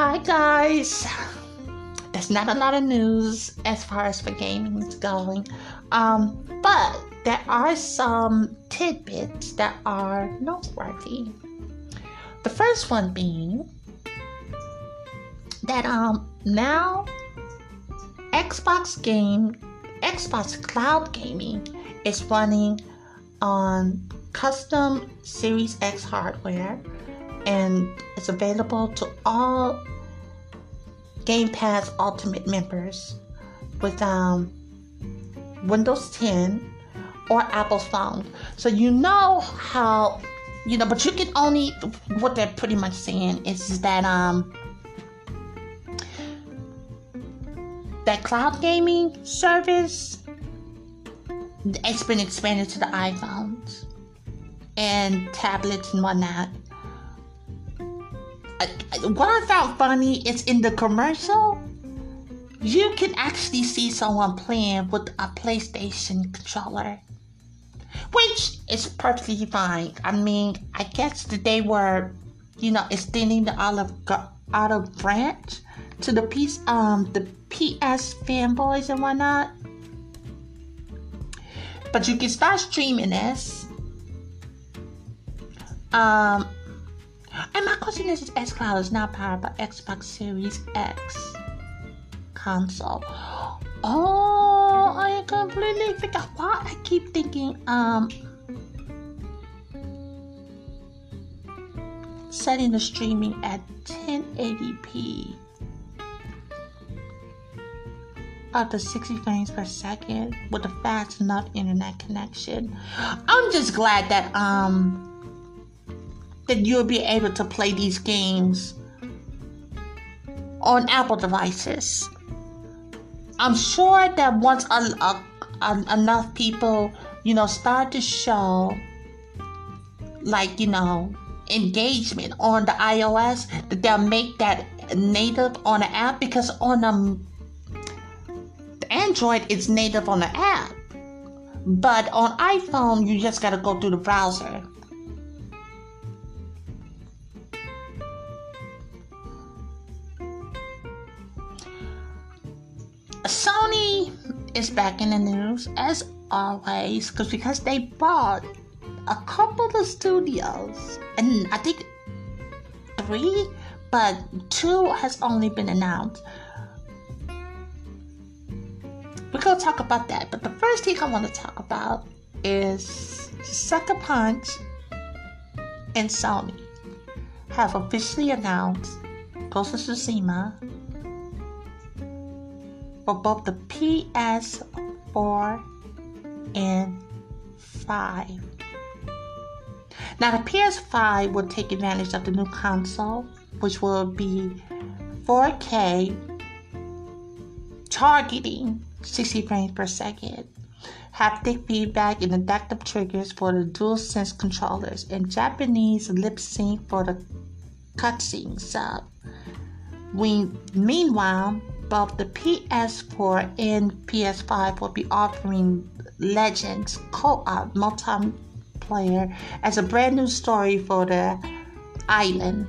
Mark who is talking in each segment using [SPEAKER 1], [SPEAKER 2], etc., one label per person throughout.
[SPEAKER 1] Hi guys! There's not a lot of news as far as for gaming is going, um, but there are some tidbits that are noteworthy. The first one being that um now Xbox game Xbox Cloud Gaming is running on custom Series X hardware and it's available to all Game Pass Ultimate members with um, Windows 10 or Apple phone. So you know how you know, but you can only what they're pretty much saying is that um that cloud gaming service it's been expanded to the iPhones and tablets and whatnot. What I found funny is in the commercial, you can actually see someone playing with a PlayStation controller, which is perfectly fine. I mean, I guess that they were, you know, extending the olive olive branch to the piece, um, the PS fanboys and whatnot. But you can start streaming this. Um, is xCloud is now powered by Xbox Series X console. Oh, I completely forgot why I keep thinking um setting the streaming at 1080p up to 60 frames per second with a fast enough internet connection. I'm just glad that um that you'll be able to play these games on Apple devices. I'm sure that once a, a, a, enough people, you know, start to show like, you know, engagement on the iOS, that they'll make that native on the app because on um, the Android it's native on the app. But on iPhone, you just gotta go through the browser. Sony is back in the news as always because because they bought a couple of studios and I think three, but two has only been announced. We're gonna talk about that, but the first thing I want to talk about is Sucker Punch and Sony have officially announced Ghost of Tsushima for both the PS4 and 5. Now, the PS5 will take advantage of the new console, which will be 4K, targeting 60 frames per second, haptic feedback and adaptive triggers for the DualSense controllers, and Japanese lip sync for the cutscene sub. We, meanwhile, both the PS4 and PS5 will be offering Legends co-op multiplayer as a brand new story for the island.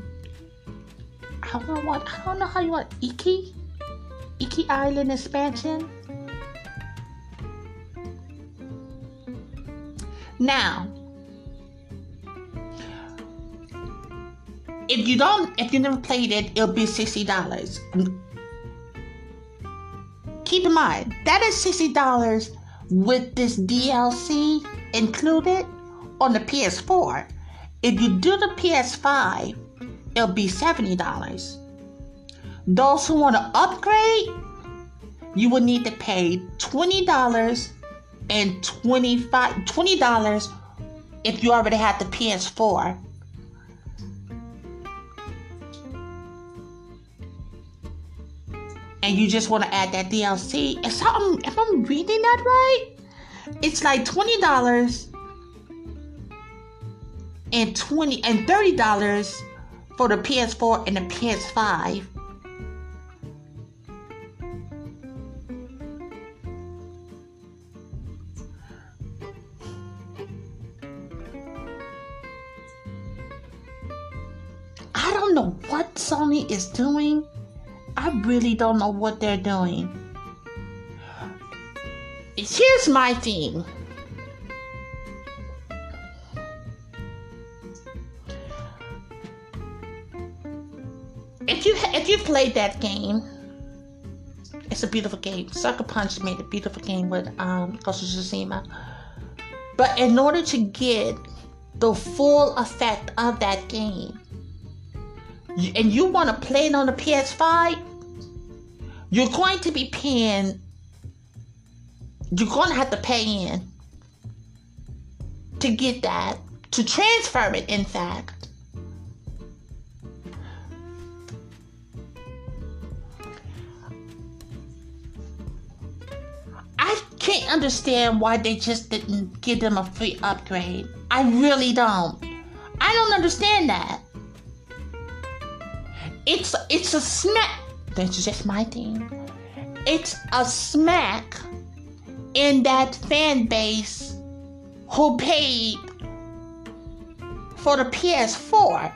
[SPEAKER 1] I don't know what I don't know how you want Iki Iki Island expansion. Now, if you don't, if you never played it, it'll be sixty dollars keep in mind that is $60 with this DLC included on the PS4. If you do the PS5, it'll be $70. Those who want to upgrade, you will need to pay $20 and $25 $20 if you already have the PS4. And you just want to add that DLC. If I'm, if I'm reading that right, it's like twenty dollars and twenty and thirty dollars for the PS4 and the PS5. I don't know what Sony is doing. I really don't know what they're doing. Here's my thing. If you if you played that game, it's a beautiful game. Sucker Punch made a beautiful game with um, Ghost of Tsushima. But in order to get the full effect of that game, and you want to play it on the PS5, you're going to be paying, you're going to have to pay in to get that, to transfer it, in fact. I can't understand why they just didn't give them a free upgrade. I really don't. I don't understand that. It's it's a smack. That's just my thing. It's a smack in that fan base who paid for the PS4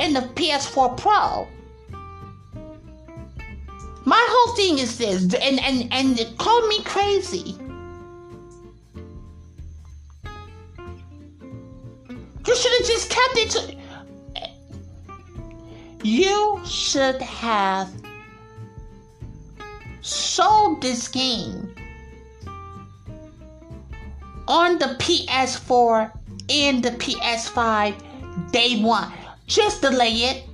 [SPEAKER 1] and the PS4 Pro. My whole thing is this, and and and call me crazy. You should have just kept it to you should have sold this game on the PS4 and the PS5 day one. Just delay it.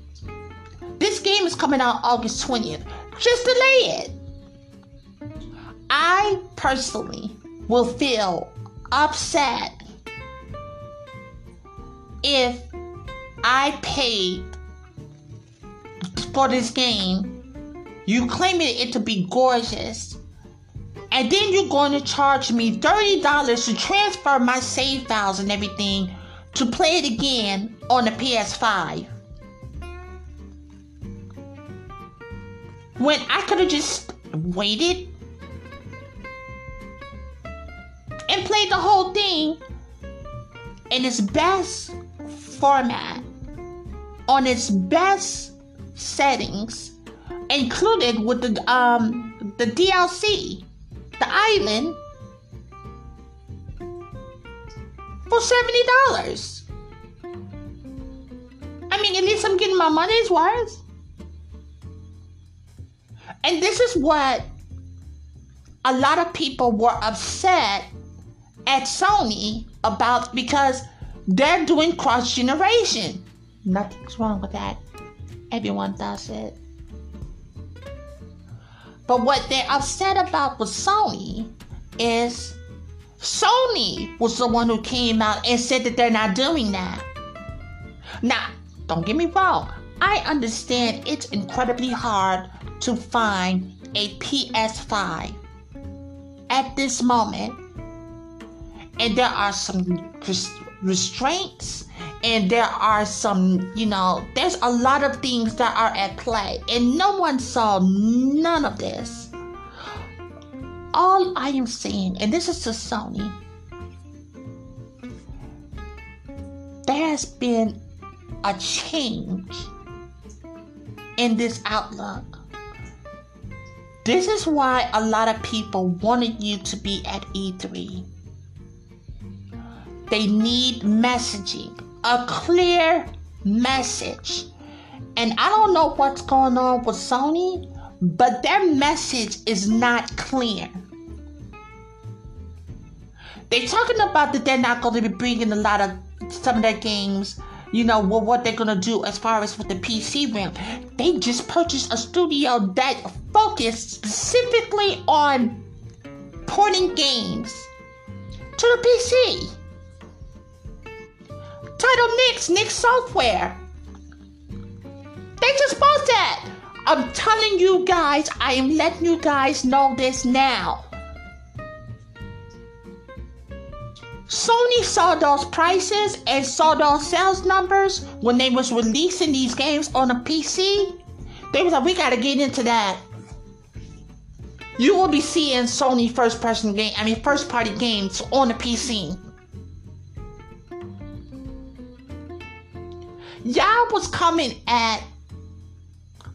[SPEAKER 1] This game is coming out August 20th. Just delay it. I personally will feel upset if I paid for this game. You claiming it to be gorgeous. And then you're going to charge me $30 to transfer my save files and everything to play it again on the PS5. When I could have just waited and played the whole thing in its best format, on its best settings included with the um the DLC, the island for seventy dollars. I mean, at least I'm getting my money's worth. And this is what a lot of people were upset at Sony about because they're doing cross generation. Nothing's wrong with that. Everyone does it. But what they're upset about with Sony is Sony was the one who came out and said that they're not doing that. Now, don't get me wrong. I understand it's incredibly hard to find a PS5 at this moment. And there are some restraints and there are some, you know, there's a lot of things that are at play, and no one saw none of this. All I am saying, and this is to Sony, there has been a change in this outlook. This is why a lot of people wanted you to be at E3. They need messaging a clear message. And I don't know what's going on with Sony, but their message is not clear. They're talking about that they're not going to be bringing a lot of some of their games, you know, what, what they're going to do as far as with the PC realm. They just purchased a studio that focused specifically on porting games to the PC. Title Nixxes, Nixxes Software. They just bought that. I'm telling you guys, I am letting you guys know this now. Sony saw those prices and saw those sales numbers when they was releasing these games on a PC. They was like, we gotta get into that. You will be seeing Sony first person game, I mean first party games on the PC. Y'all was coming at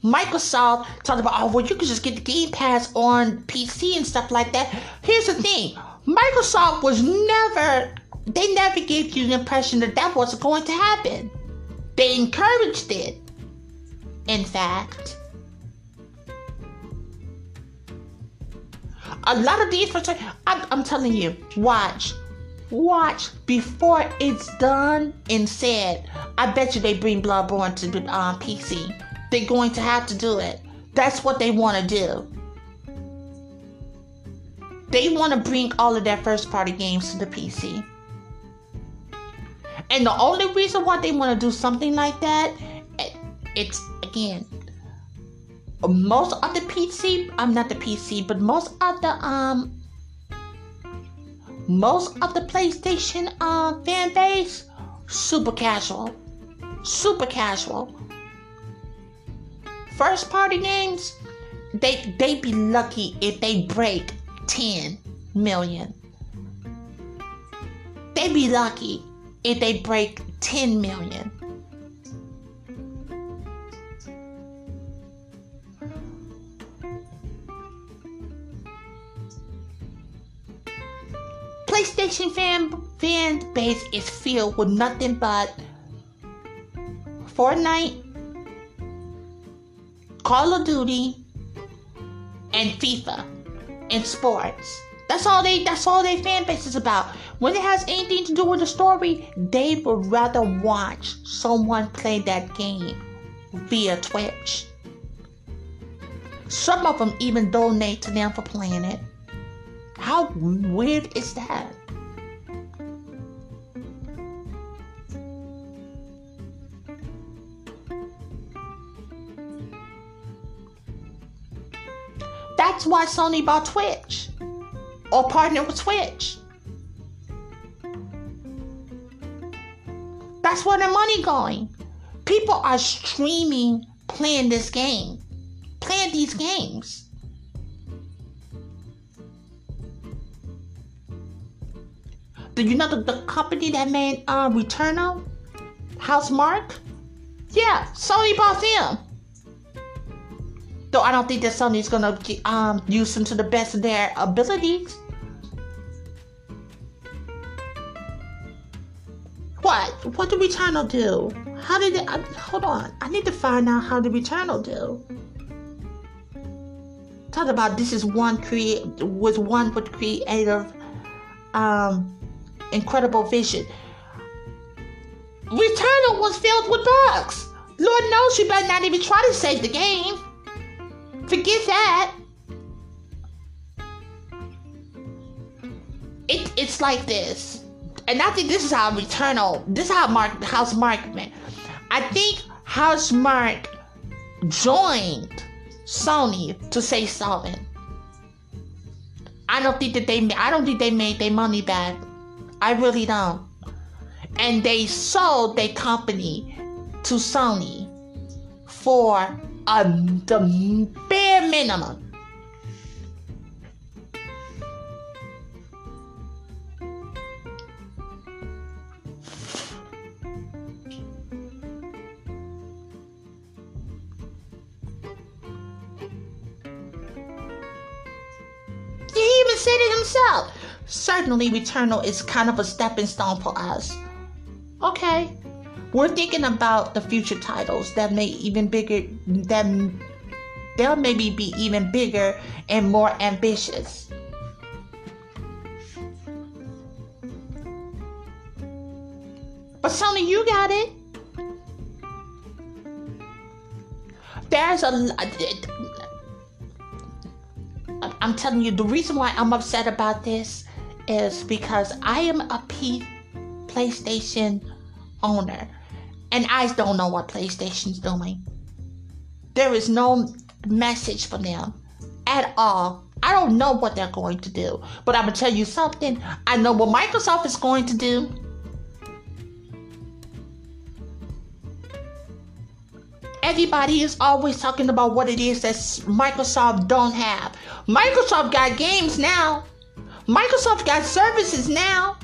[SPEAKER 1] Microsoft talking about, oh, well, you can just get the Game Pass on PC and stuff like that. Here's the thing Microsoft was never, they never gave you the impression that that wasn't going to happen. They encouraged it, in fact. A lot of these, I'm, I'm telling you, watch. Watch before it's done and said. I bet you they bring Bloodborne to the um, PC. They're going to have to do it. That's what they want to do. They want to bring all of their first party games to the PC. And the only reason why they want to do something like that, it's again, most of the PC, I'm not the PC, but most of the um most of the PlayStation uh, fan base super casual. Super casual. First party games, they they be lucky if they break 10 million. They'd be lucky if they break 10 million. PlayStation fan fan base is filled with nothing but Fortnite, Call of Duty, and FIFA and sports. That's all they that's all their fan base is about. When it has anything to do with the story, they would rather watch someone play that game via Twitch. Some of them even donate to them for playing it. How weird is that? That's why Sony bought Twitch or partnered with Twitch. That's where the money going. People are streaming, playing this game, playing these games. Do you know the, the company that made uh, Returnal? Mark, Yeah, Sony bought them. Though I don't think that Sony's gonna um, use them to the best of their abilities. What? What did Returnal do? How did it? I, hold on. I need to find out how the Returnal do. Talk about this is one create was one with creative, um, incredible vision. Returnal was filled with bugs. Lord knows you better not even try to save the game. Forget that. It, it's like this. And I think this is how Returnal, this is how Mark Housemarque man. I think Housemarque joined Sony to say something. I don't think that they I don't think they made their money back. I really don't. And they sold their company to Sony for a, the bare minimum. He even said it himself. Certainly, Returnal is kind of a stepping stone for us. Okay, we're thinking about the future titles that may even bigger that they'll maybe be even bigger and more ambitious. But Sony, you got it. There's a. Uh, I'm telling you, the reason why I'm upset about this is because I am a P PlayStation owner and I don't know what PlayStation's doing. There is no message from them at all. I don't know what they're going to do, but I'm gonna tell you something. I know what Microsoft is going to do. Everybody is always talking about what it is that Microsoft don't have. Microsoft got games now. Microsoft got services now.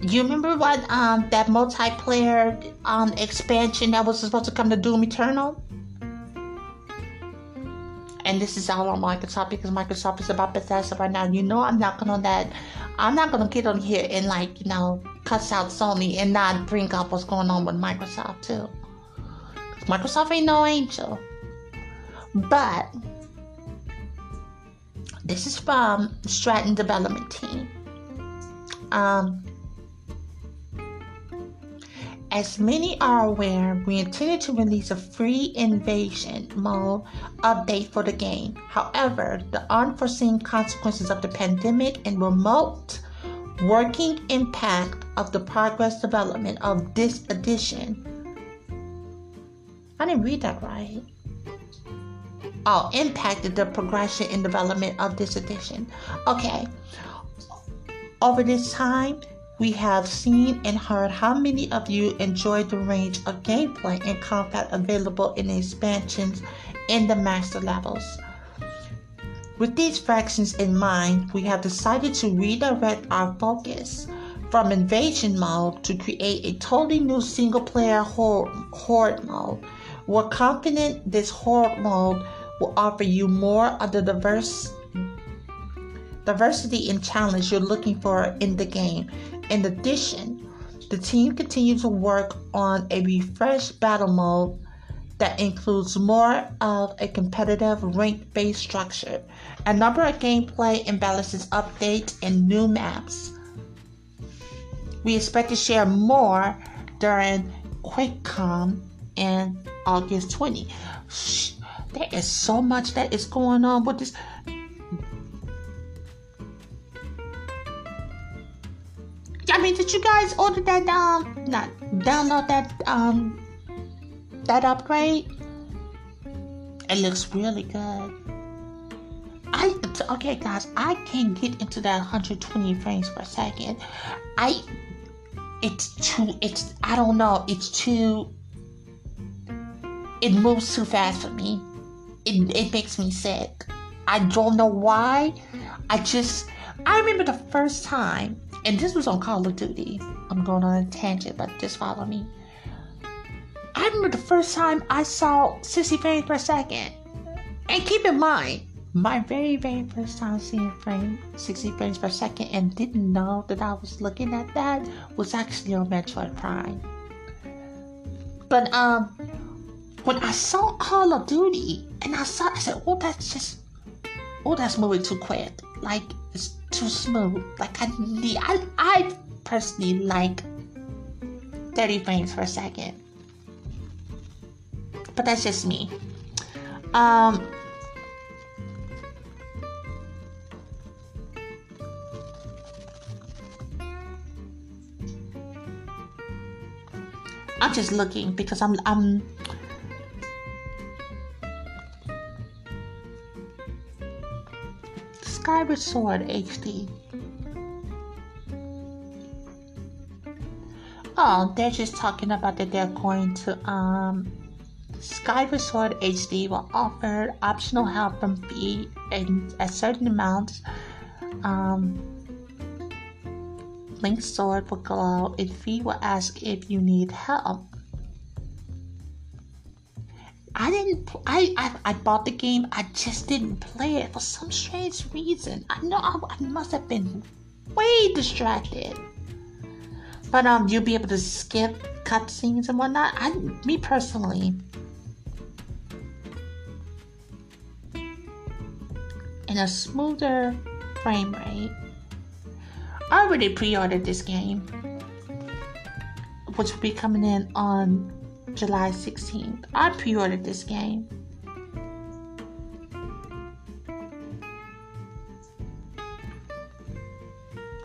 [SPEAKER 1] You remember what um that multiplayer um expansion that was supposed to come to Doom Eternal? And this is all on Microsoft because Microsoft is about Bethesda right now. You know I'm not gonna that I'm not gonna get on here and like, you know, cuss out Sony and not bring up what's going on with Microsoft too. Microsoft ain't no angel. But this is from Stratton Development Team. Um, as many are aware, we intended to release a free invasion mode update for the game. However, the unforeseen consequences of the pandemic and remote working impact of the progress development of this edition. I didn't read that right. Oh, impacted the progression and development of this edition. Okay. Over this time, we have seen and heard how many of you enjoyed the range of gameplay and combat available in the expansions in the master levels. With these factions in mind, we have decided to redirect our focus from invasion mode to create a totally new single player horde mode. We're confident this horde mode will offer you more of the diverse diversity and challenge you're looking for in the game in addition, the team continues to work on a refreshed battle mode that includes more of a competitive rank based structure, a number of gameplay imbalances updates, and new maps. We expect to share more during QuakeCon in August 20. There is so much that is going on with this. I mean, did you guys order that um not download that um that upgrade? It looks really good. I okay guys, I can't get into that 120 frames per second. I it's too it's I don't know, it's too it moves too fast for me. It it makes me sick. I don't know why. I just I remember the first time and this was on Call of Duty. I'm going on a tangent, but just follow me. I remember the first time I saw 60 frames per second. And keep in mind, my very, very first time seeing frame 60 frames per second and didn't know that I was looking at that was actually on Metroid Prime. But um when I saw Call of Duty and I saw I said, oh that's just oh that's moving too quick. Like too smooth. Like I need, I, I personally like 30 frames per second. But that's just me. Um, I'm just looking because I'm I'm Skyward Sword HD. Oh, they're just talking about that they're going to um Skyward Sword HD will offer optional help from Fi and a certain amount. Um, Link's sword will glow and Fi will ask if you need help. I didn't. I, I I bought the game. I just didn't play it for some strange reason. I know I, I must have been way distracted. But um, you'll be able to skip cutscenes and whatnot. I, me personally, in a smoother frame rate. I already pre-ordered this game, which will be coming in on July 16th. I pre ordered this game.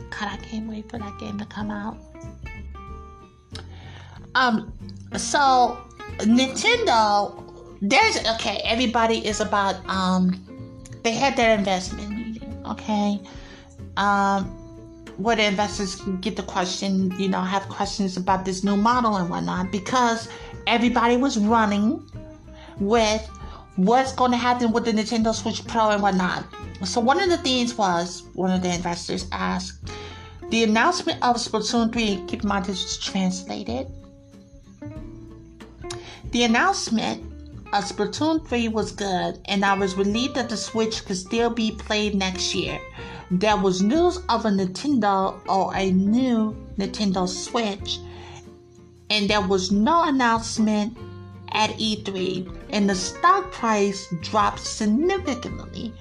[SPEAKER 1] God, I can't wait for that game to come out. Um, so Nintendo, there's okay, everybody is about um they had their investment meeting, okay? Um where the investors get the question, you know, have questions about this new model and whatnot, because everybody was running with what's going to happen with the Nintendo Switch Pro and whatnot. So one of the things was one of the investors asked the announcement of Splatoon 3. Keep in mind this is translated. The announcement of Splatoon 3 was good, and I was relieved that the Switch could still be played next year. There was news of a Nintendo or a new Nintendo Switch, and there was no announcement at E3, and the stock price dropped significantly.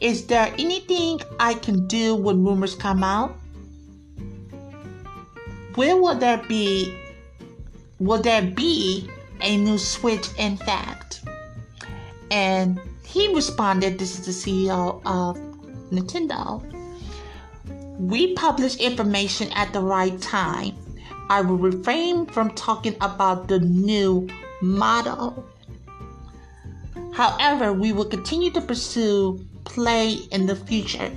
[SPEAKER 1] Is there anything I can do when rumors come out? Where will there be will there be a new Switch in fact? And he responded, this is the CEO of Nintendo. We publish information at the right time. I will refrain from talking about the new model. However, we will continue to pursue play in the future.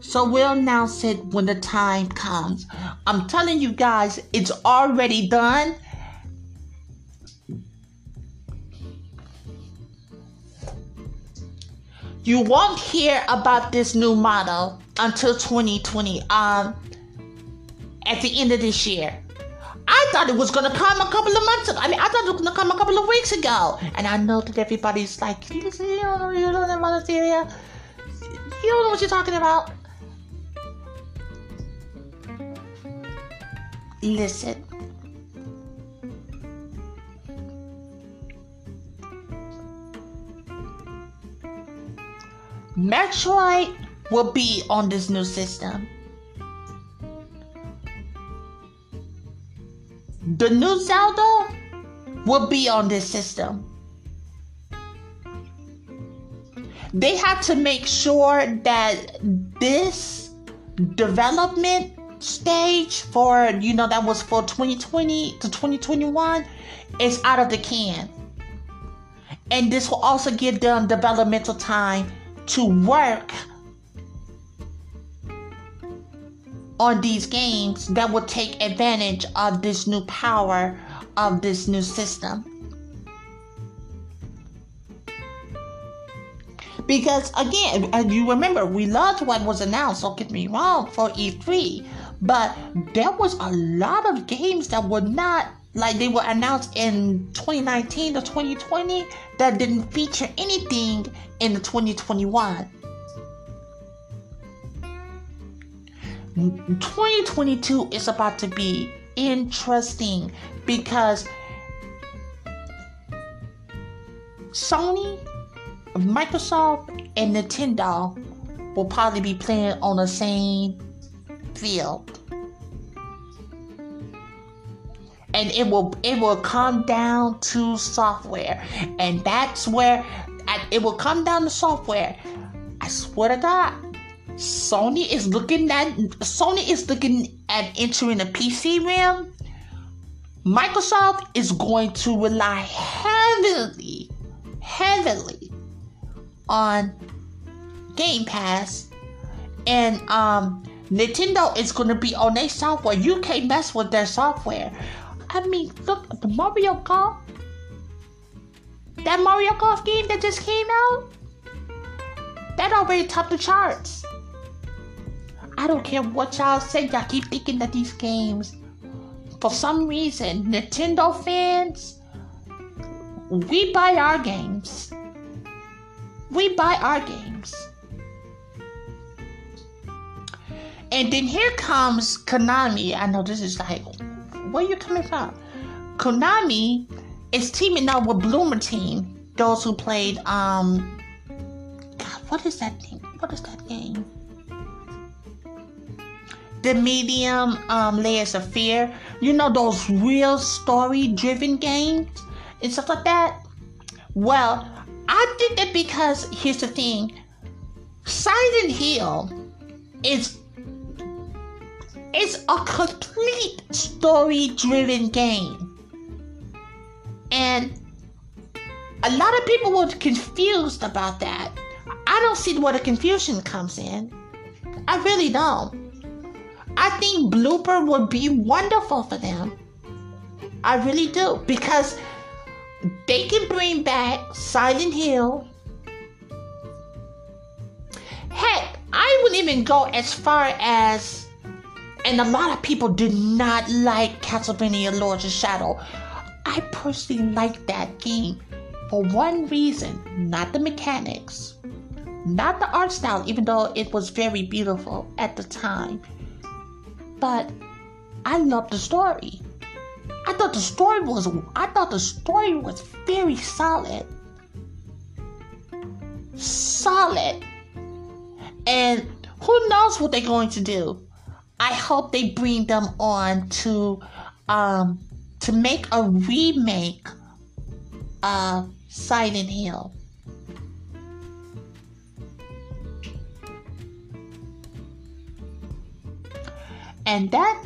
[SPEAKER 1] So we'll announce it when the time comes. I'm telling you guys, it's already done. You won't hear about this new model until 2020, um, at the end of this year. I thought it was gonna come a couple of months ago. I mean, I thought it was gonna come a couple of weeks ago. And I know that everybody's like, you don't know, you don't know about Syria. You don't know what you're talking about. Listen. Metroid will be on this new system. The new Zelda will be on this system. They have to make sure that this development stage for, you know, that was for 2020 to 2021 is out of the can. And this will also give them developmental time to work on these games that will take advantage of this new power of this new system. Because again, you remember, we loved what was announced, don't get me wrong, for E3, but there was a lot of games that were not like they were announced in 2019 to 2020 that didn't feature anything in the 2021. 2022 is about to be interesting because Sony, Microsoft, and Nintendo will probably be playing on the same field. And it will it will come down to software. And that's where it will come down to software. I swear to God, Sony is looking at Sony is looking at entering the PC realm. Microsoft is going to rely heavily, heavily on Game Pass, and um, Nintendo is going to be on their software. You can't mess with their software. I mean, look at the Mario Golf. That Mario Golf game that just came out, that already topped the charts. I don't care what y'all say, y'all keep thinking that these games, for some reason, Nintendo fans, we buy our games. We buy our games. And then here comes Konami. I know this is like, where you coming from? Konami is teaming up with Bloober Team. Those who played, um, God, what is that thing? What is that game? The medium um, layers of fear. You know those real story driven games and stuff like that. Well, I did that because here's the thing: Silent Hill is It's a complete story driven game. And a lot of people were confused about that. I don't see where the confusion comes in. I really don't. I think Bloober would be wonderful for them. I really do. Because they can bring back Silent Hill. Heck, I wouldn't even go as far as, and a lot of people did not like Castlevania Lords of Shadow. I personally like that game for one reason, not the mechanics, not the art style, even though it was very beautiful at the time, but I love the story. I thought the story was I thought the story was very solid. Solid. And who knows what they're going to do? I hope they bring them on to um to make a remake of Silent Hill. And that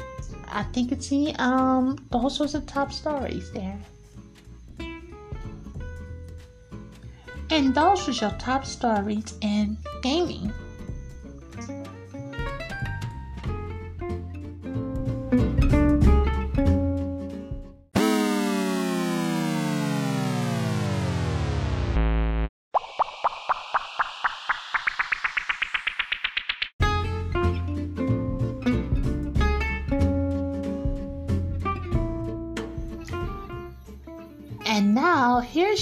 [SPEAKER 1] I think it's the um those was the top stories there. And those was your top stories in gaming.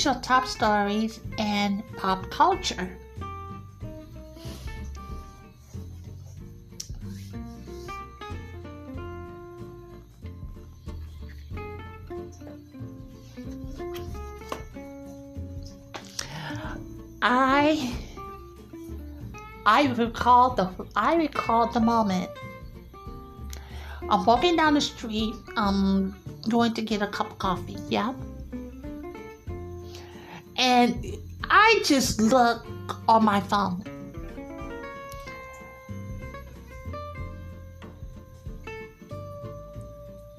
[SPEAKER 1] Your top stories and pop culture. I I recall the I recall the moment. I'm walking down the street. I'm going to get a cup of coffee. Yeah and I just look on my phone.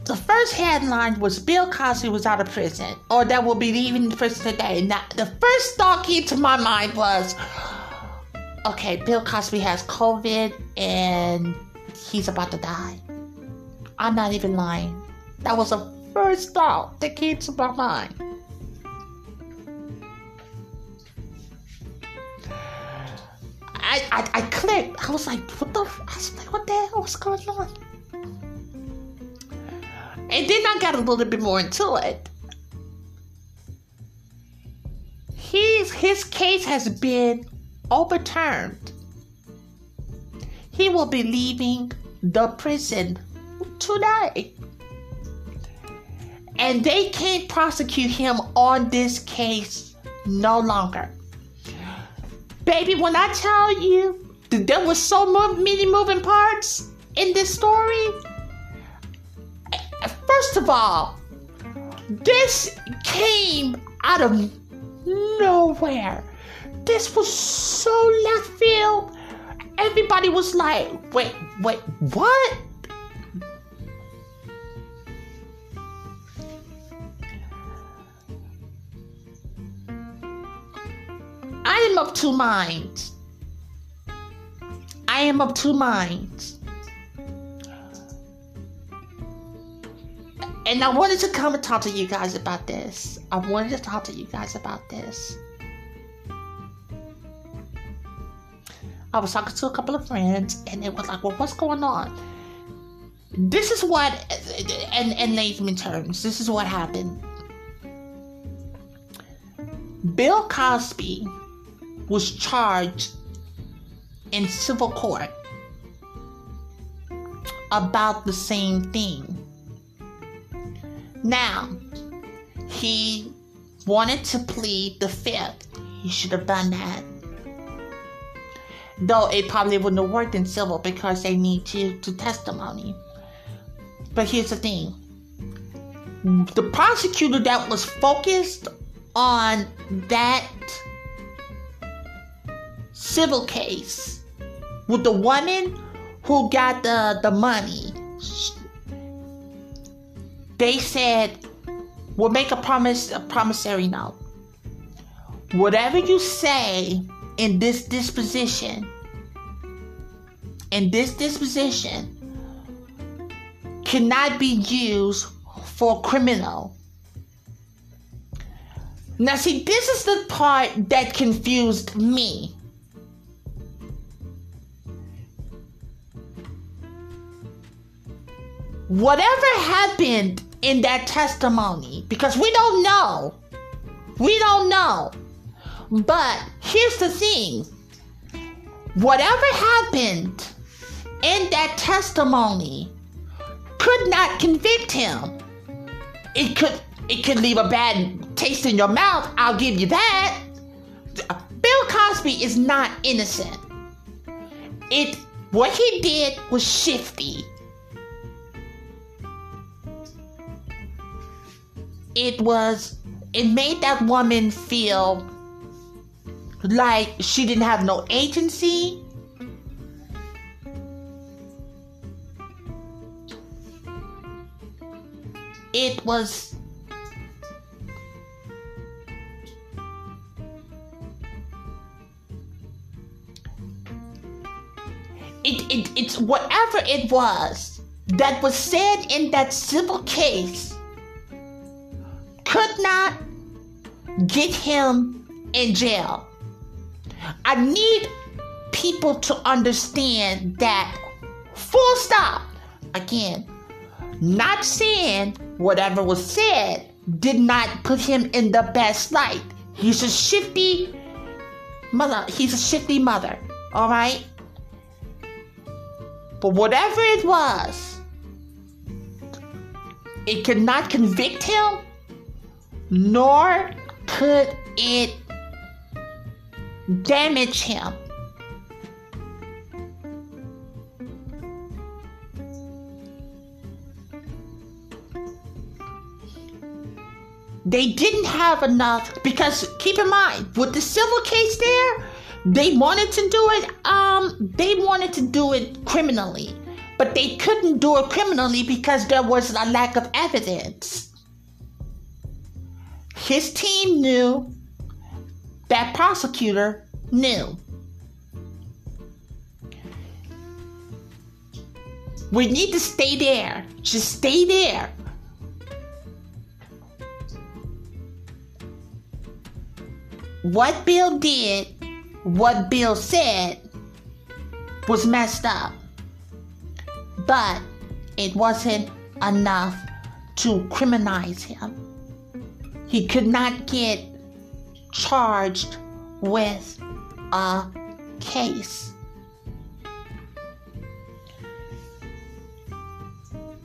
[SPEAKER 1] The first headline was Bill Cosby was out of prison, or that will be leaving prison today. Now, the first thought came to my mind was, okay, Bill Cosby has COVID and he's about to die. I'm not even lying. That was the first thought that came to my mind. I, I, I clicked. I was like, what the? I was like, what the hell? What's going on? And then I got a little bit more into it. His his case has been overturned. He will be leaving the prison today. And they can't prosecute him on this case no longer. Baby, when I tell you there was so many moving parts in this story, first of all, this came out of nowhere. This was so left field. Everybody was like, wait, wait, what? I am of two minds. I am of two minds. And I wanted to come and talk to you guys about this. I wanted to talk to you guys about this. I was talking to a couple of friends, and they was like, "Well, what's going on?" This is what, and and layman terms, this is what happened. Bill Cosby was charged in civil court about the same thing. Now, he wanted to plead the fifth. He should have done that. Though it probably wouldn't have worked in civil because they need you to testimony. But here's the thing the prosecutor that was focused on that civil case with the woman who got the, the money they said, we'll make a promise, a promissory note. Whatever you say in this disposition, in this disposition, cannot be used for criminal. Now, see, this is the part that confused me. Whatever happened in that testimony, because we don't know. We don't know. But here's the thing whatever happened in that testimony could not convict him. It could it could leave a bad taste in your mouth. I'll give you that. Bill Cosby is not innocent. It what he did was shifty. It was it made that woman feel like she didn't have no agency. It was it, it it's whatever it was that was said in that civil case could not get him in jail. I need people to understand that full stop. Again, not saying whatever was said did not put him in the best light. He's a shifty mother. He's a shifty mother. All right? But whatever it was, it could not convict him, nor could it damage him. They didn't have enough because keep in mind with the civil case there, they wanted to do it um they wanted to do it criminally, but they couldn't do it criminally because there was a lack of evidence. His team knew that prosecutor knew. We need to stay there. Just stay there. What Bill did, what Bill said, was messed up. But it wasn't enough to criminalize him. He could not get charged with a case.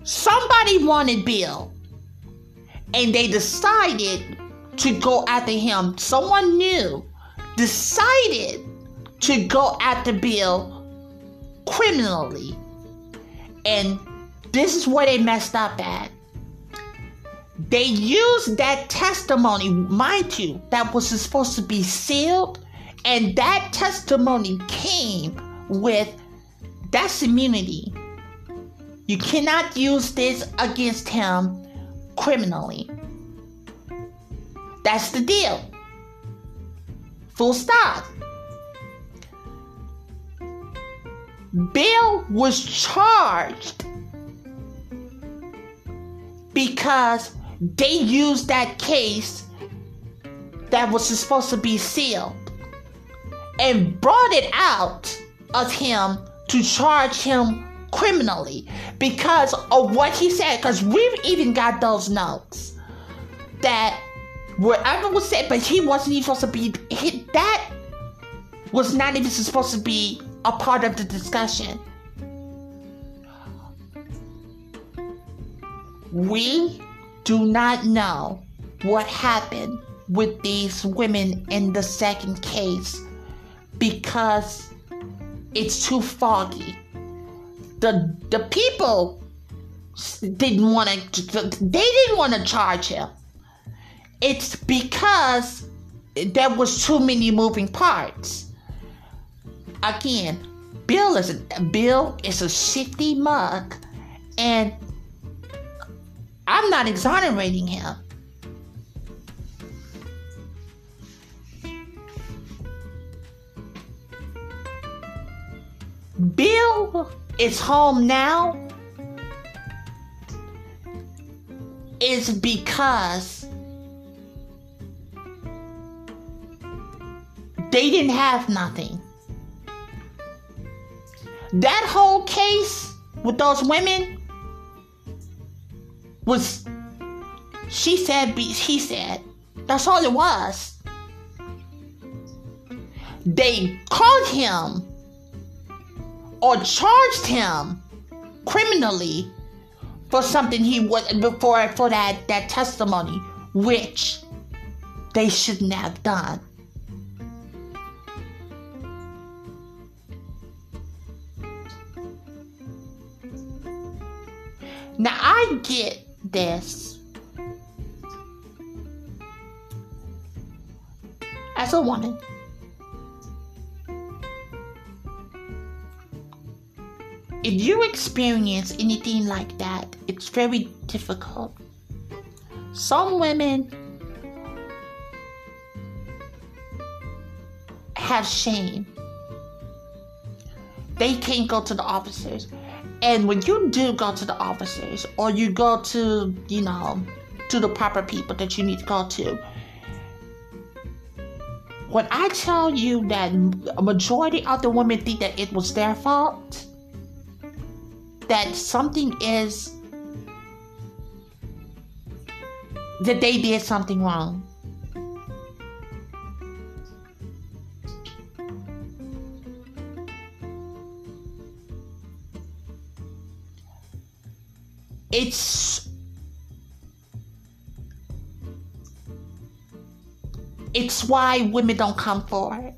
[SPEAKER 1] Somebody wanted Bill, and they decided to go after him. Someone new decided to go after Bill criminally. And this is where they messed up at. They used that testimony, mind you, that was supposed to be sealed, and that testimony came with that's immunity. You cannot use this against him criminally. That's the deal. Full stop. Bill was charged because they used that case that was supposed to be sealed and brought it out of him to charge him criminally because of what he said. Because we've even got those notes that whatever was said, but he wasn't even supposed to be hit. That was not even supposed to be a part of the discussion. We do not know what happened with these women in the second case because it's too foggy. The the people didn't want to they didn't want to charge him. It's because there was too many moving parts. Again, Bill is a, Bill is a shifty mug And I'm not exonerating him. Bill is home now is because they didn't have nothing. That whole case with those women was she said he said that's all it was. They caught him or charged him criminally for something he was before for that that testimony which they shouldn't have done. Now i get this as a woman if you experience anything like that, it's very difficult. Some women have shame. They can't go to the officers. And when you do go to the offices or you go to, you know, to the proper people that you need to go to, when I tell you that a majority of the women think that it was their fault, that something is that they did something wrong. It's it's why women don't come forward.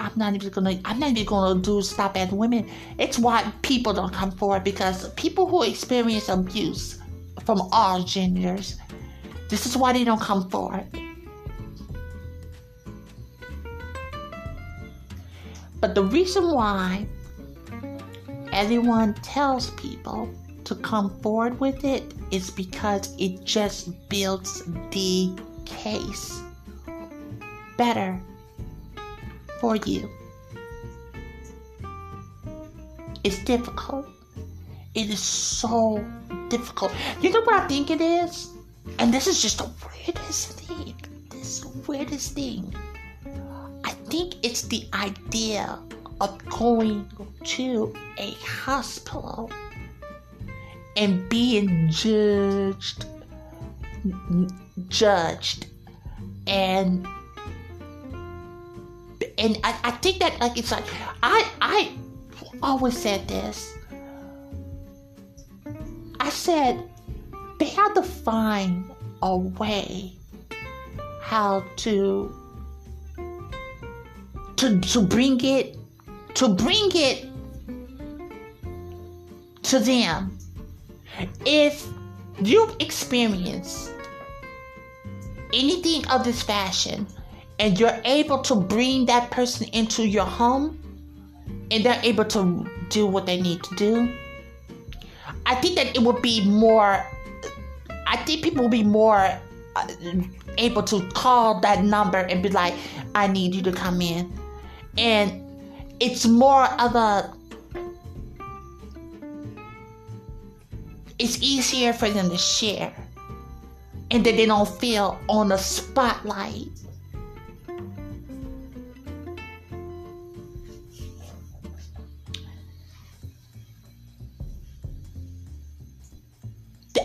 [SPEAKER 1] I'm not even gonna I'm not even gonna do stop at women. It's why people don't come forward because people who experience abuse from all genders, this is why they don't come forward. But the reason why everyone tells people to come forward with it is because it just builds the case better for you. It's difficult. It is so difficult. You know what I think it is? And this is just the weirdest thing. This weirdest thing. I think it's the idea of going to a hospital and being judged judged and and I, I think that like it's like I I always said this. I said they had to find a way how to to to bring it to bring it to them. If you've experienced anything of this fashion, and you're able to bring that person into your home and they're able to do what they need to do, I think that it would be more, I think people will be more uh, able to call that number and be like, I need you to come in. And it's more of a, it's easier for them to share and that they don't feel on the spotlight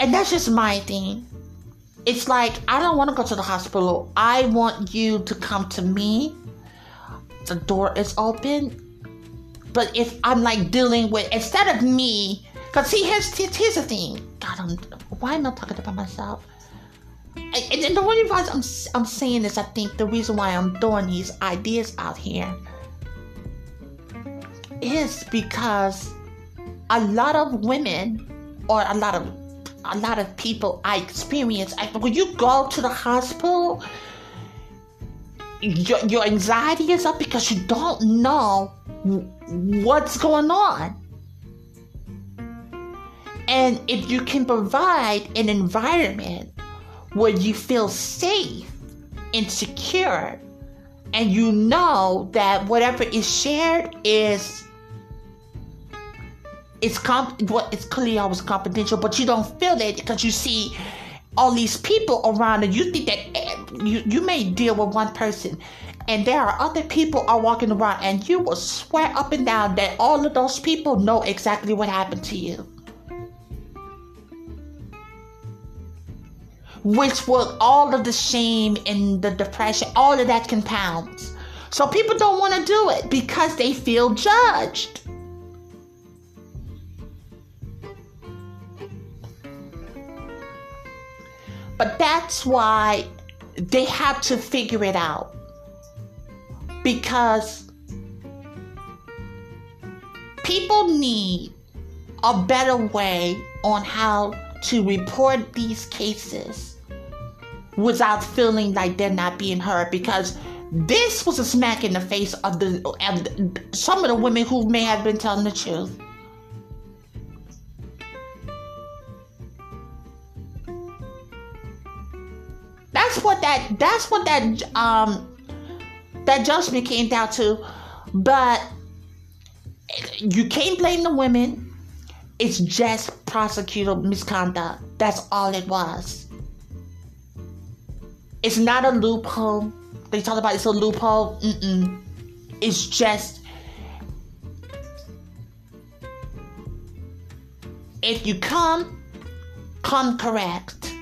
[SPEAKER 1] and that's just my thing. It's like I don't want to go to the hospital. I want you to come to me. The door is open. But if I'm like dealing with instead of me, cause see here's here's the thing. God, I'm why am I talking about myself? And, and the only reason I'm I'm saying this, I think the reason why I'm throwing these ideas out here is because a lot of women or a lot of a lot of people I experience. I, when you go to the hospital, your, your anxiety is up because you don't know what's going on. And if you can provide an environment where you feel safe and secure, and you know that whatever is shared is it's comp what it's clearly always confidential, but you don't feel it because you see all these people around and you think that eh, you, you may deal with one person and there are other people are walking around and you will swear up and down that all of those people know exactly what happened to you which will all of the shame and the depression all of that compounds so people don't want to do it because they feel judged But that's why they have to figure it out. Because people need a better way on how to report these cases without feeling like they're not being heard because this was a smack in the face of the of some of the women who may have been telling the truth. That's what that that's what that um that judgment came down to. But you can't blame the women. It's just prosecutor misconduct. That's all it was. It's not a loophole. They talk about it's a loophole. Mm-mm. It's just if you come, come correct.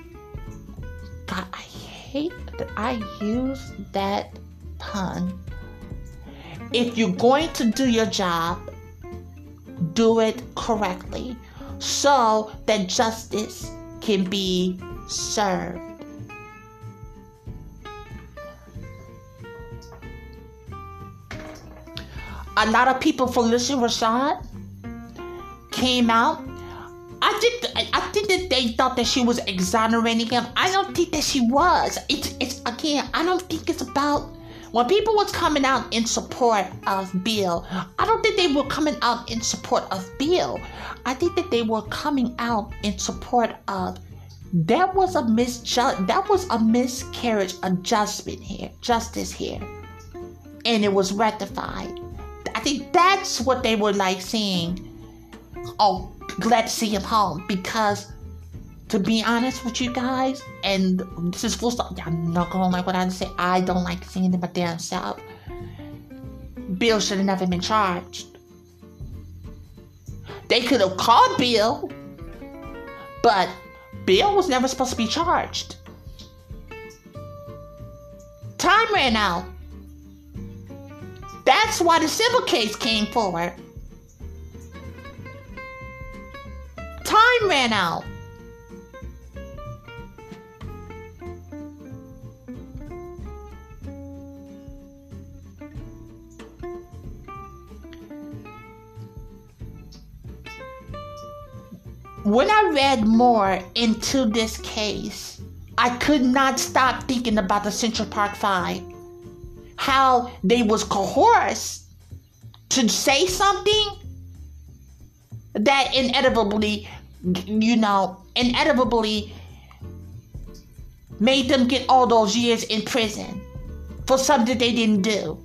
[SPEAKER 1] God, I hate that I use that pun. If you're going to do your job, do it correctly so that justice can be served. A lot of people, Phylicia Rashad, came out I think I think that they thought that she was exonerating him. I don't think that she was. It's it's again. I don't think it's about when people was coming out in support of Bill. I don't think they were coming out in support of Bill. I think that they were coming out in support of there was a misjudge. That was a miscarriage adjustment here, justice here, and it was rectified. I think that's what they were like saying. Oh, glad to see him home because to be honest with you guys, and this is full stop. Y'all not gonna like what I say. I don't like seeing him my damn self. Bill should have never been charged. They could have called Bill, but Bill was never supposed to be charged. Time ran out. That's why the civil case came forward. time ran out. When I read more into this case, I could not stop thinking about the Central Park Five. How they was coerced to say something that inevitably you know, inevitably made them get all those years in prison for something they didn't do.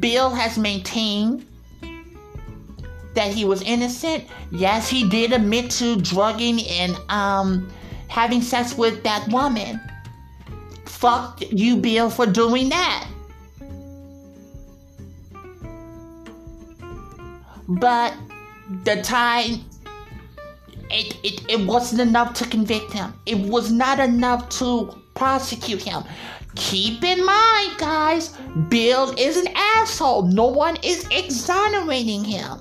[SPEAKER 1] Bill has maintained that he was innocent. Yes, he did admit to drugging and um, having sex with that woman. Fuck you, Bill, for doing that. but the time it, it, it wasn't enough to convict him. It was not enough to prosecute him. Keep in mind, guys, Bill is an asshole. No one is exonerating him.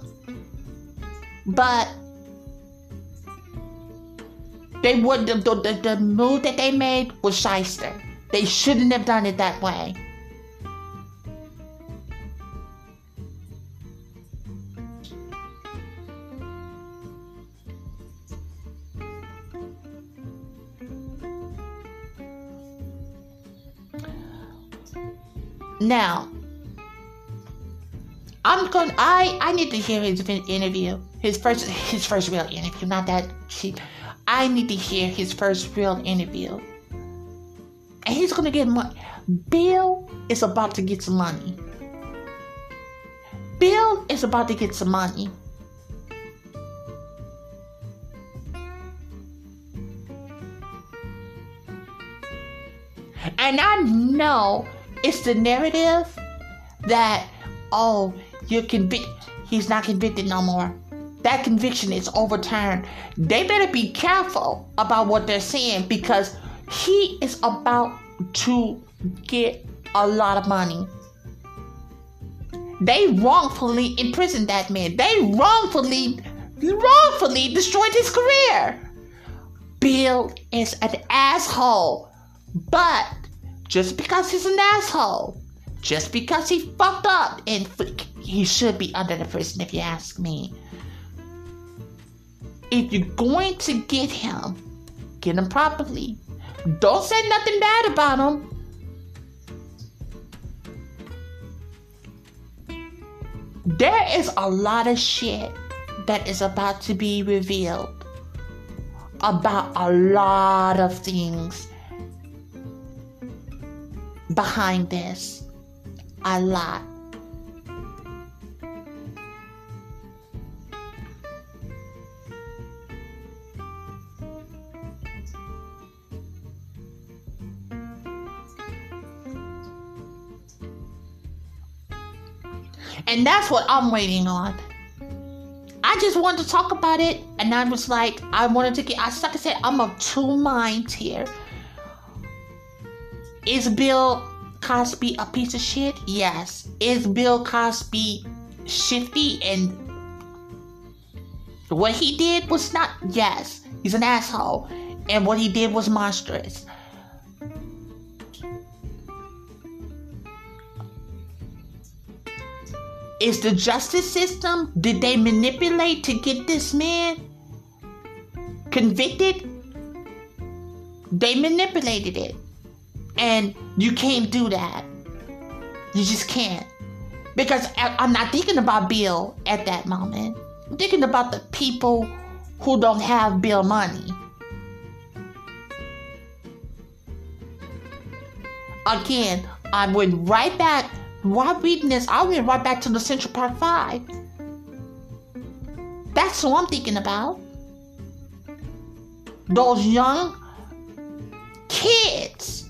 [SPEAKER 1] But they would the, the, the move that they made was shyster. They shouldn't have done it that way. Now, I'm going. I I need to hear his interview. His first his first real interview, not that cheap. I need to hear his first real interview. And he's gonna get money. Bill is about to get some money. Bill is about to get some money. And I know it's the narrative that, oh, you're convicted. He's not convicted no more. That conviction is overturned. They better be careful about what they're saying because he is about to get a lot of money. They wrongfully imprisoned that man. They wrongfully, wrongfully destroyed his career. Bill is an asshole. But just because he's an asshole, just because he fucked up, and he should be under the prison if you ask me. If you're going to get him, get him properly. Don't say nothing bad about him. There is a lot of shit that is about to be revealed about a lot of things behind this. A lot. And that's what I'm waiting on. I just wanted to talk about it, and I was like, I wanted to get. I like I said, I'm of two minds here. Is Bill Cosby a piece of shit? Yes. Is Bill Cosby shifty and what he did was not? Yes. He's an asshole, and what he did was monstrous. Is the justice system, did they manipulate to get this man convicted? They manipulated it. And you can't do that. You just can't. Because I'm not thinking about Bill at that moment. I'm thinking about the people who don't have Bill money. Again, I went right back while reading this, I went right back to the Central Park Five. That's what I'm thinking about. Those young kids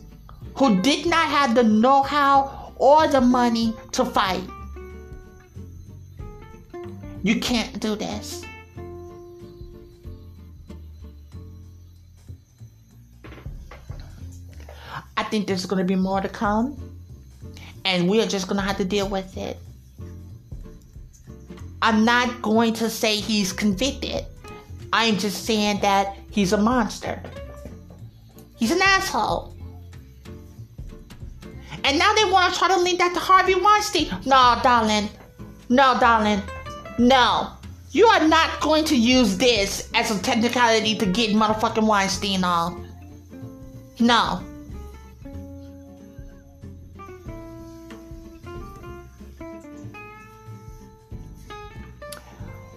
[SPEAKER 1] who did not have the know how or the money to fight. You can't do this. I think there's going to be more to come and we're just gonna have to deal with it. I'm not going to say he's convicted. I'm just saying that he's a monster. He's an asshole. And now they want to try to link that to Harvey Weinstein. No, darling. No, darling. No. You are not going to use this as a technicality to get motherfucking Weinstein off. No.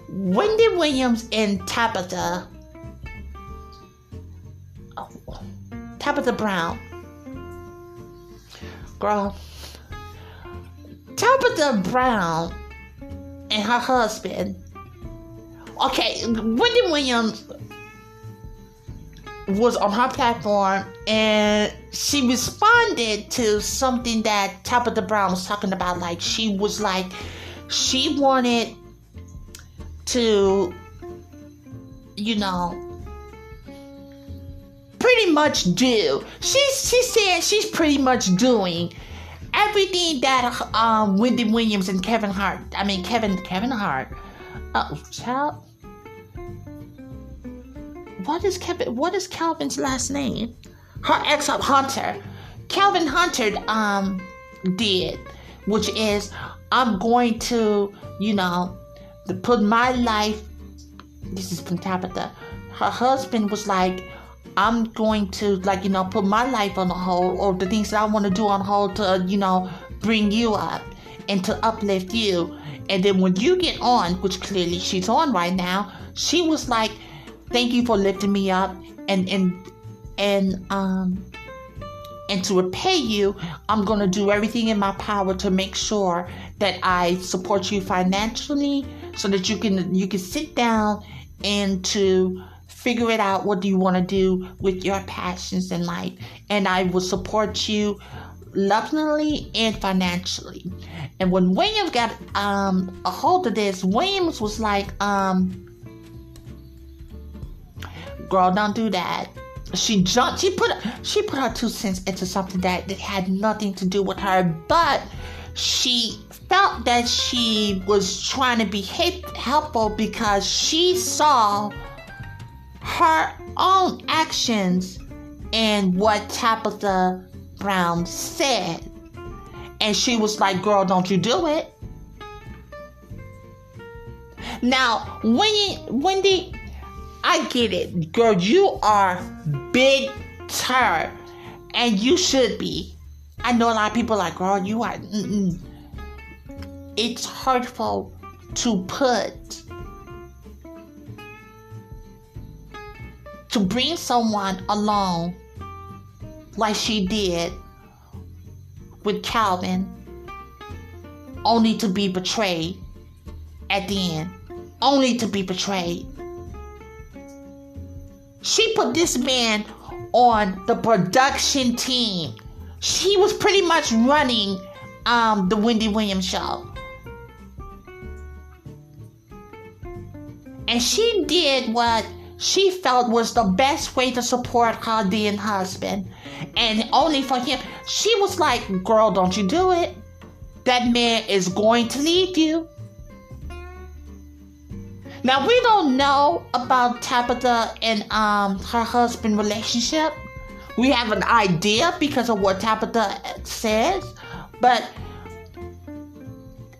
[SPEAKER 1] Wendy Williams and Tabitha. Oh, Tabitha Brown. Girl. Tabitha Brown and her husband. Okay, Wendy Williams was on her platform and she responded to something that Tabitha Brown was talking about. Like, she was like, she wanted to, you know, pretty much do. She's she said she's pretty much doing everything that um Wendy Williams and Kevin Hart. I mean Kevin Kevin Hart. Oh, child. What is Kevin? What is Calvin's last name? Her ex Hunter. Calvin Hunter um did, which is I'm going to, you know, to put my life this is from Tabitha. Her husband was like, I'm going to like, you know, put my life on hold or the things that I want to do on hold to, you know, bring you up and to uplift you. And then when you get on, which clearly she's on right now, she was like, "Thank you for lifting me up," and and and um and to repay you, I'm going to do everything in my power to make sure that I support you financially so that you can you can sit down and to figure it out what do you want to do with your passions in life and I will support you lovingly and financially. And when Williams got um, a hold of this, Williams was like, um, girl, don't do that she jumped she put she put her two cents into something that, that had nothing to do with her but she felt that she was trying to be helpful because she saw her own actions and what tabitha brown said and she was like girl don't you do it now wendy wendy I get it. Girl, you are big tired. And you should be. I know a lot of people like, girl, you are. Mm-mm. It's hurtful to put. To bring someone along like she did with Calvin, only to be betrayed at the end. Only to be betrayed. She put this man on the production team. She was pretty much running um, the Wendy Williams show. And she did what she felt was the best way to support her then husband. And only for him, she was like, Girl, don't you do it. That man is going to leave you. Now we don't know about Tabitha and um her husband relationship. We have an idea because of what Tabitha says, but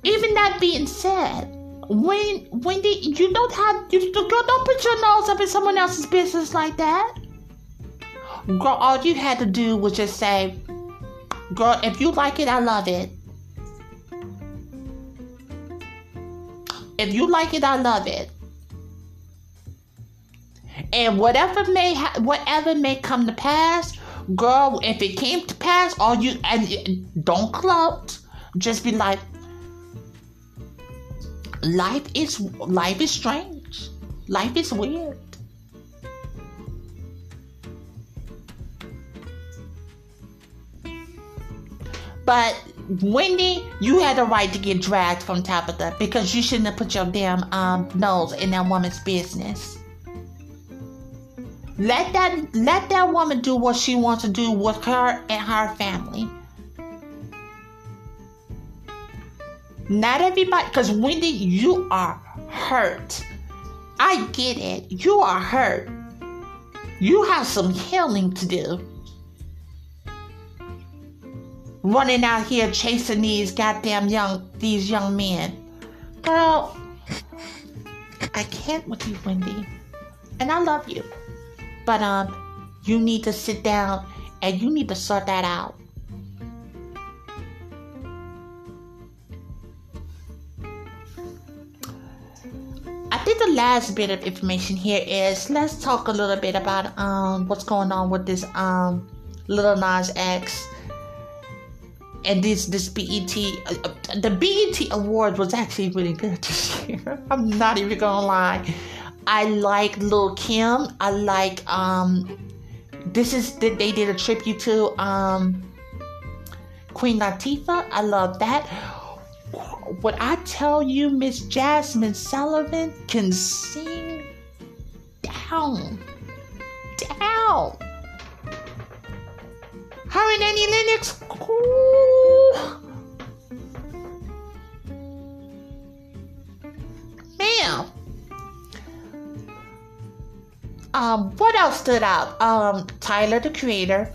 [SPEAKER 1] even that being said, when when Wendy, you don't have you don't put your nose up in someone else's business like that. Girl, all you had to do was just say, "Girl, if you like it, I love it." If you like it, I love it. And whatever may ha- whatever may come to pass, girl, if it came to pass, all you and don't clout. Just be like, life is life is strange. Life is weird. But Wendy, you had a right to get dragged from Tabitha because you shouldn't have put your damn um, nose in that woman's business. Let that let that woman do what she wants to do with her and her family. Not everybody, because Wendy, you are hurt. I get it. You are hurt. You have some healing to do. Running out here chasing these goddamn young these young men. Girl, I can't with you, Wendy. And I love you. But um, you need to sit down and you need to sort that out. Last bit of information here is let's talk a little bit about um what's going on with this um Lil Nas X and this this BET uh, the BET award was actually really good this year. I'm not even gonna lie. I like Lil Kim. I like um this is that they did a tribute to um Queen Latifah. I love that. What I tell you, Miss Jazmine Sullivan can sing down. Down. And Annie Lennox. Ooh. Man. Um, what else stood out? Um, Tyler the Creator.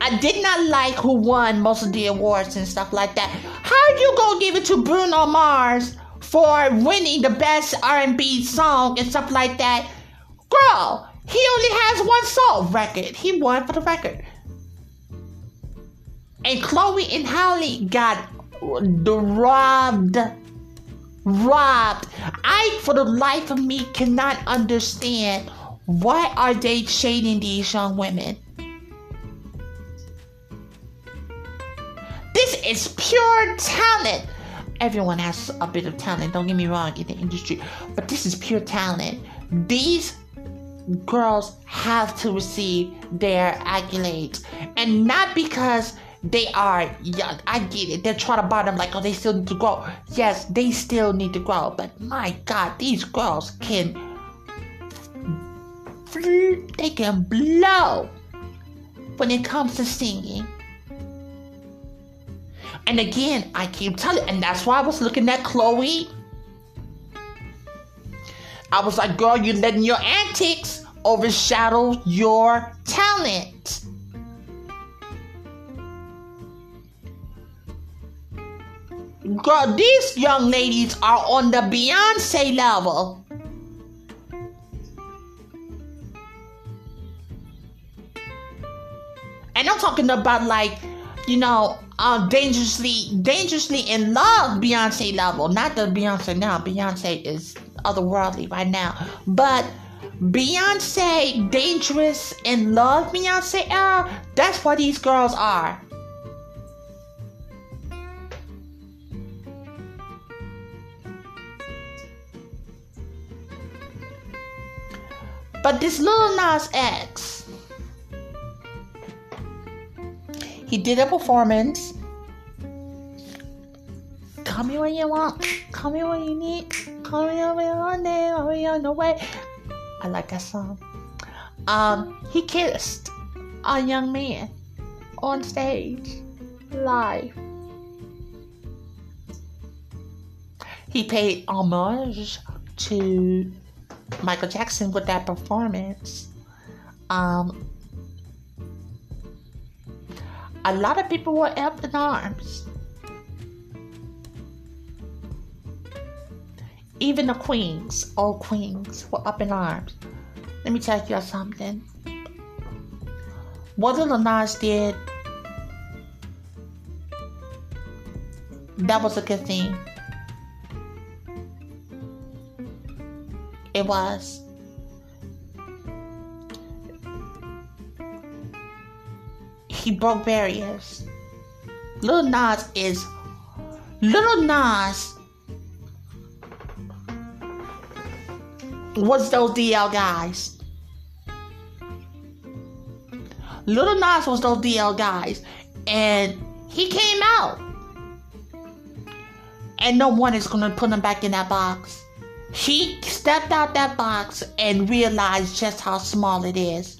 [SPEAKER 1] I did not like who won most of the awards and stuff like that. How you gonna give it to Bruno Mars for winning the best R&B song and stuff like that? Girl, he only has one song record. He won for the record. And Chloe and Halle got robbed. Robbed. I, for the life of me, cannot understand why are they shading these young women. This is pure talent. Everyone has a bit of talent, don't get me wrong, in the industry, but this is pure talent. These girls have to receive their accolades, and not because they are young. I get it. They're trying to them like, oh, they still need to grow. Yes, they still need to grow, but my God, these girls can, they can blow when it comes to singing. And again, I keep telling, and that's why I was looking at Chloe. I was like, girl, you're letting your antics overshadow your talent. Girl, these young ladies are on the Beyonce level. And I'm talking about like, you know, uh, dangerously, dangerously in love Beyonce level. Not the Beyonce now. Beyonce is otherworldly right now. But Beyonce, dangerous in love Beyonce era, that's what these girls are. But this little Nas X, he did a performance. Call me when you want, call me when you need, call me when you're on there, call me on the way. I like that song. Um, he kissed a young man on stage live. He paid homage to Michael Jackson with that performance. Um, a lot of people were up in arms. Even the queens, all queens, were up in arms. Let me tell you something. What Lil Nas did, that was a good thing. It was. He broke barriers. Lil Nas is. Little Nas was those DL guys. Little Nas was those DL guys. And he came out. And no one is to put him back in that box. He stepped out that box and realized just how small it is.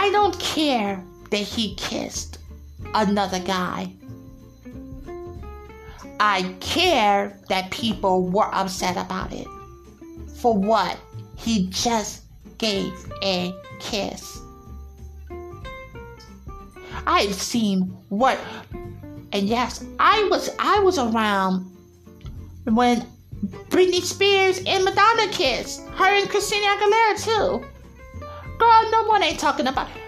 [SPEAKER 1] I don't care that he kissed another guy. I care that people were upset about it. For what? He just gave a kiss. I've seen what and yes, I was I was around when Britney Spears and Madonna kissed. Her and Christina Aguilera too. Girl, no one ain't talking about. It.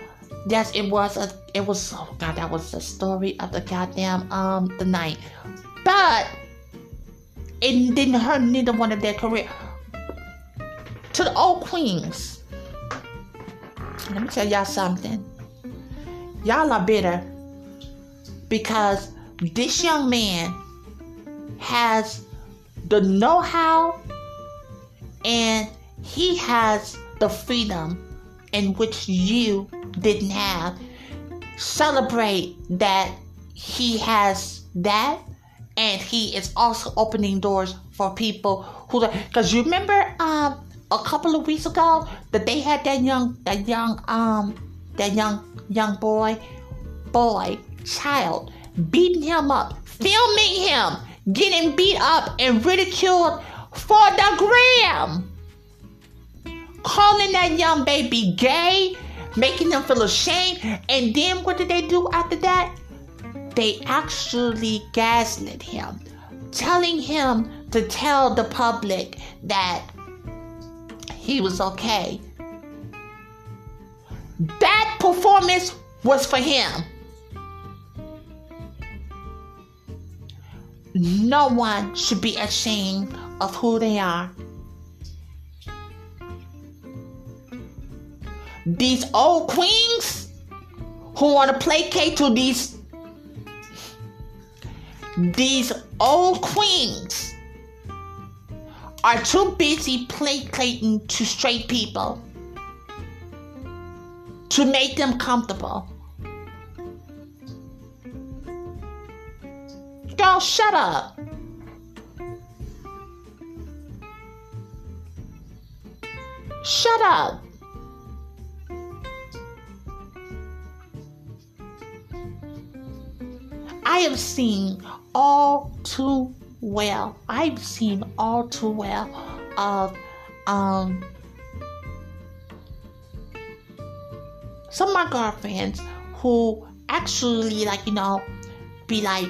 [SPEAKER 1] Yes, it was a. It was. Oh God, that was the story of the goddamn um the night. But it didn't hurt neither one of their career. To the old queens. Let me tell y'all something. Y'all are bitter because this young man has the know how and he has the freedom in which you didn't have. Celebrate that he has that and he is also opening doors for people who because you remember um a couple of weeks ago that they had that young that young um that young young boy boy child beating him up filming him getting beat up and ridiculed for the gram. Calling that young baby gay, making them feel ashamed. And then what did they do after that? They actually gaslit him, telling him to tell the public that he was okay. That performance was for him. no one should be ashamed of who they are. These old queens who want to placate to these these old queens are too busy placating to straight people to make them comfortable. Girl, shut up. Shut up. I have seen all too well. I've seen all too well of um some of my girlfriends who actually like you know be like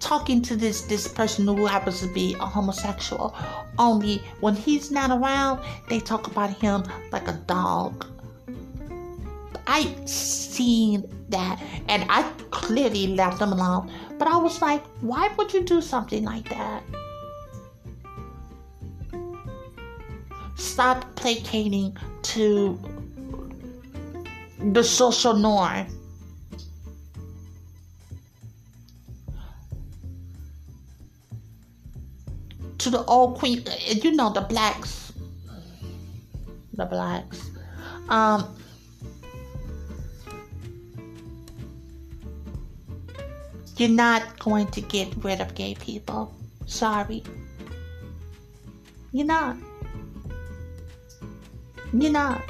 [SPEAKER 1] talking to this this person who happens to be a homosexual only when he's not around they talk about him like a dog i seen that and i clearly left them alone but i was like why would you do something like that stop placating to the social norm to the old queen. You know the blacks, the blacks. Um, you're not going to get rid of gay people. Sorry, you're not. You're not.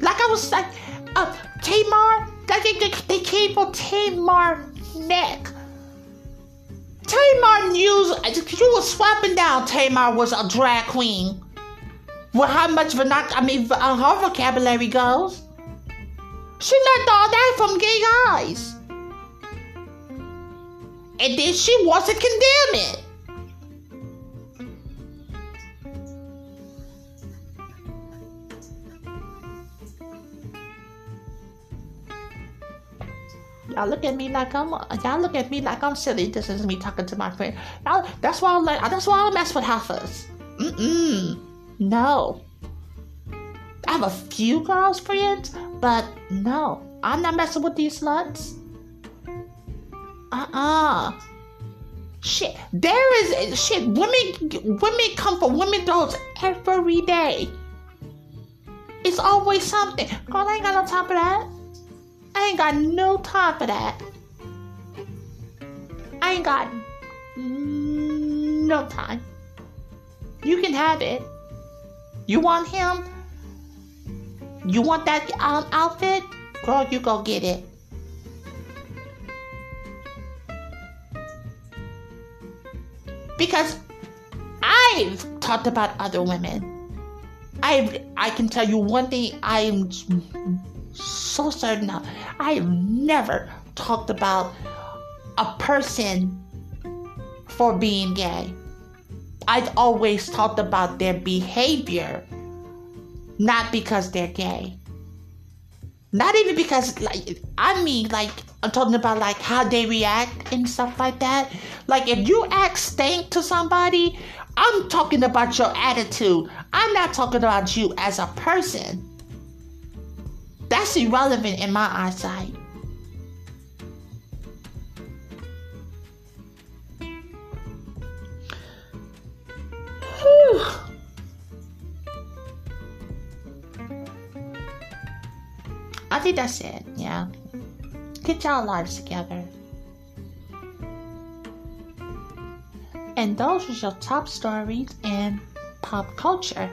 [SPEAKER 1] Like I was like, uh, Tamar, like they, they, they came for Tamar neck. Tamar knew you were swapping down. Tamar was a drag queen. Well, how much vernac- I mean, her vocabulary goes. She learned all that from gay guys. And then she wants to condemn it. Y'all look at me like I'm y'all look at me like I'm silly. This is me talking to my friend. Y'all, that's why I'm like. that's why I mess with heifers. Mm-mm. No. I have a few girls friends, but no, I'm not messing with these sluts. Uh-uh. Shit, there is shit. Women, women come for women dolls every day. It's always something. Girl, I ain't got no time for that. I ain't got no time for that. I ain't got no time. You can have it. You want him? You want that um, outfit? Girl, you go get it. Because I've talked about other women. I I can tell you one thing I'm so certain of. I have never talked about a person for being gay. I've always talked about their behavior, not because they're gay. Not even because, like, I mean, like, I'm talking about, like, how they react and stuff like that. Like, if you act stank to somebody, I'm talking about your attitude. I'm not talking about you as a person. That's irrelevant in my eyesight. That's it. Yeah. Get y'all lives together. And those are your top stories in pop culture.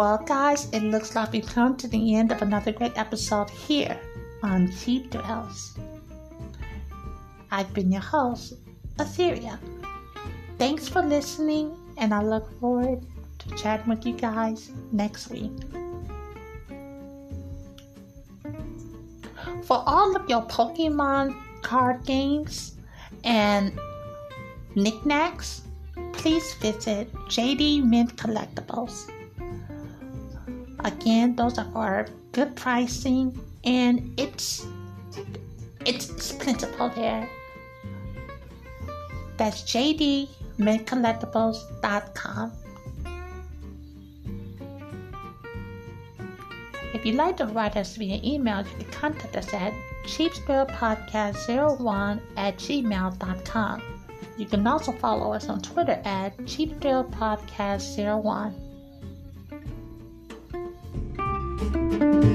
[SPEAKER 1] Well, guys, it looks like we've come to the end of another great episode here on Cheap Thrills. I've been your host, Etheria. Thanks for listening, and I look forward to chatting with you guys next week. For all of your Pokemon card games and knickknacks, please visit JD Mint Collectibles. Again, those are good pricing and it's it's plentiful there. That's jdmintcollectibles.com. If you'd like to write us via email, you can contact us at cheapthrillerpodcast01 at gmail.com. You can also follow us on Twitter at cheapthrillerpodcast01. thank you